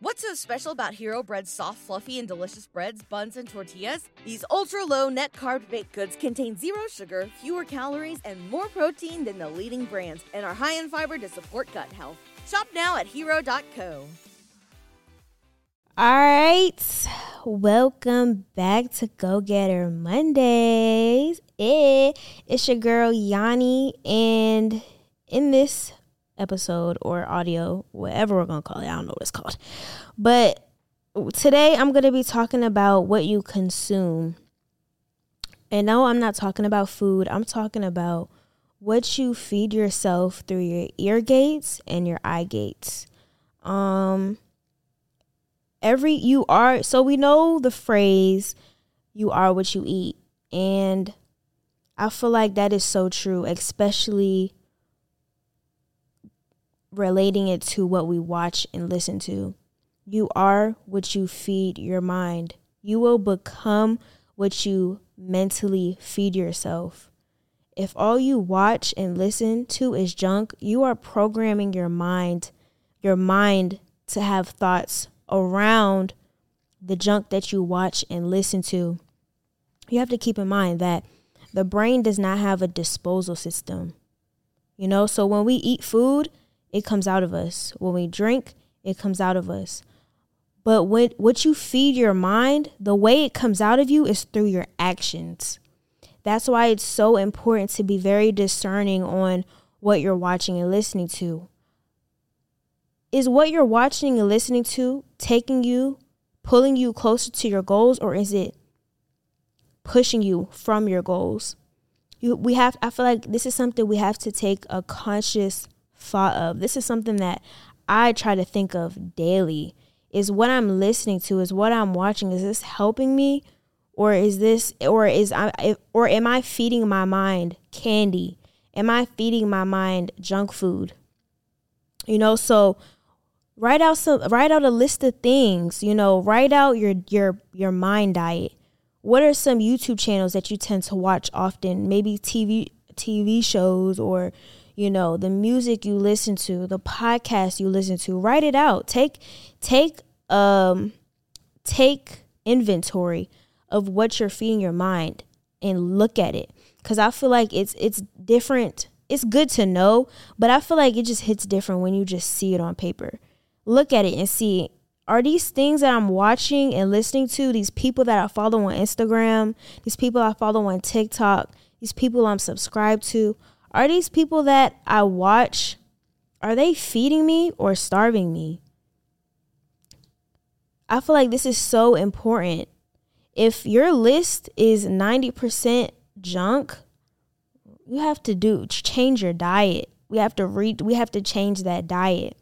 What's so special about Hero Bread's soft, fluffy, and delicious breads, buns, and tortillas? These ultra low net carb baked goods contain zero sugar, fewer calories, and more protein than the leading brands, and are high in fiber to support gut health. Shop now at hero.co. All right, welcome back to Go Getter Mondays. Eh, it's your girl Yanni, and in this episode or audio, whatever we're gonna call it, I don't know what it's called, but today I'm gonna be talking about what you consume. And no, I'm not talking about food. I'm talking about what you feed yourself through your ear gates and your eye gates. Um every you are so we know the phrase you are what you eat and i feel like that is so true especially relating it to what we watch and listen to. You are what you feed your mind. You will become what you mentally feed yourself. If all you watch and listen to is junk you are programming your mind your mind to have thoughts around the junk that you watch and listen to, you have to keep in mind that the brain does not have a disposal system. You know, so when we eat food, it comes out of us. When we drink, it comes out of us. But when what you feed your mind, the way it comes out of you is through your actions. That's why it's so important to be very discerning on what you're watching and listening to is what you're watching and listening to taking you, pulling you closer to your goals, or is it pushing you from your goals? You, we have. I feel like this is something we have to take a conscious thought of. This is something that I try to think of daily. Is what I'm listening to, is what I'm watching, is this helping me, or is this, or is I, or am I feeding my mind candy? Am I feeding my mind junk food? You know, so write out some write out a list of things you know write out your your your mind diet what are some youtube channels that you tend to watch often maybe tv tv shows or you know the music you listen to the podcast you listen to write it out. Take take um take inventory of what you're feeding your mind and look at it. Because i feel like it's it's different. It's good to know but i feel like it just hits different when you just see it on paper. Look at it and see are these things that I'm watching and listening to, these people that I follow on Instagram, these people I follow on TikTok, these people I'm subscribed to, are these people that I watch, are they feeding me or starving me? I feel like this is so important. If your list is 90% junk, you have to do change your diet. We have to read we have to change that diet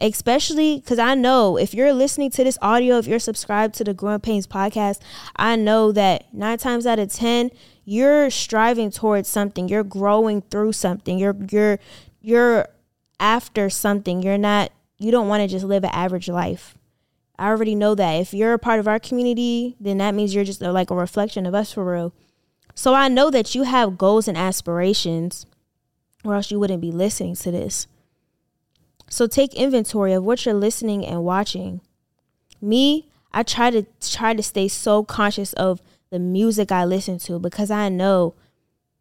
especially because I know if you're listening to this audio, if you're subscribed to the Growing Painz podcast, I know that nine times out of 10, you're striving towards something. You're growing through something. You're, you're, you're after something. You're not, you don't want to just live an average life. I already know that. If you're a part of our community, then that means you're just like a reflection of us for real. So I know that you have goals and aspirations, or else you wouldn't be listening to this. So take inventory of what you're listening and watching. Me, I try to try to stay so conscious of the music I listen to because I know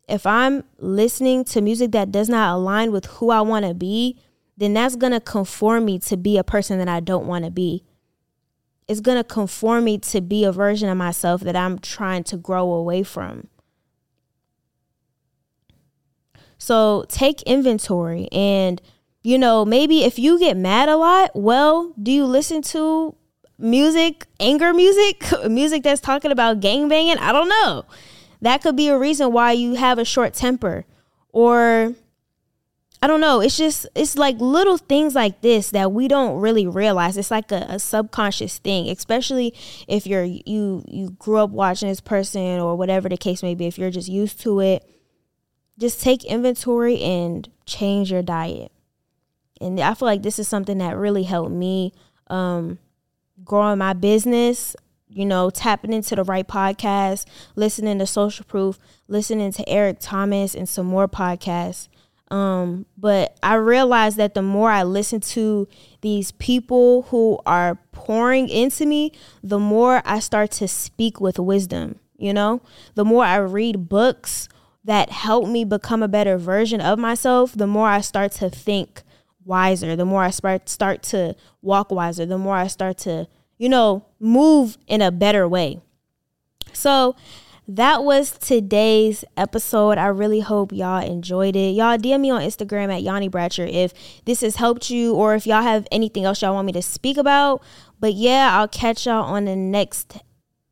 if I'm listening to music that does not align with who I want to be, then that's going to conform me to be a person that I don't want to be. It's going to conform me to be a version of myself that I'm trying to grow away from. So take inventory and you know, maybe if you get mad a lot, well, do you listen to music, anger music, music that's talking about gang banging? I don't know. That could be a reason why you have a short temper. Or I don't know. It's just it's like little things like this that we don't really realize. It's like a, a, subconscious thing, especially if you're you you grew up watching this person or whatever the case may be. If you're just used to it, just take inventory and change your diet. And I feel like this is something that really helped me um, growing my business. You know, tapping into the right podcast, listening to Social Proof, listening to Eric Thomas and some more podcasts um, but I realized that the more I listen to these people who are pouring into me, the more I start to speak with wisdom. You know, the more I read books that help me become a better version of myself, the more I start to think wiser, the more I start start to walk wiser, the more I start to, you know, move in a better way. So that was today's episode. I really hope y'all enjoyed it. Y'all DM me on Instagram at Yanni Bratcher if this has helped you or if y'all have anything else y'all want me to speak about. But yeah, I'll catch y'all on the next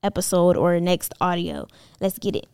episode or next audio. Let's get it.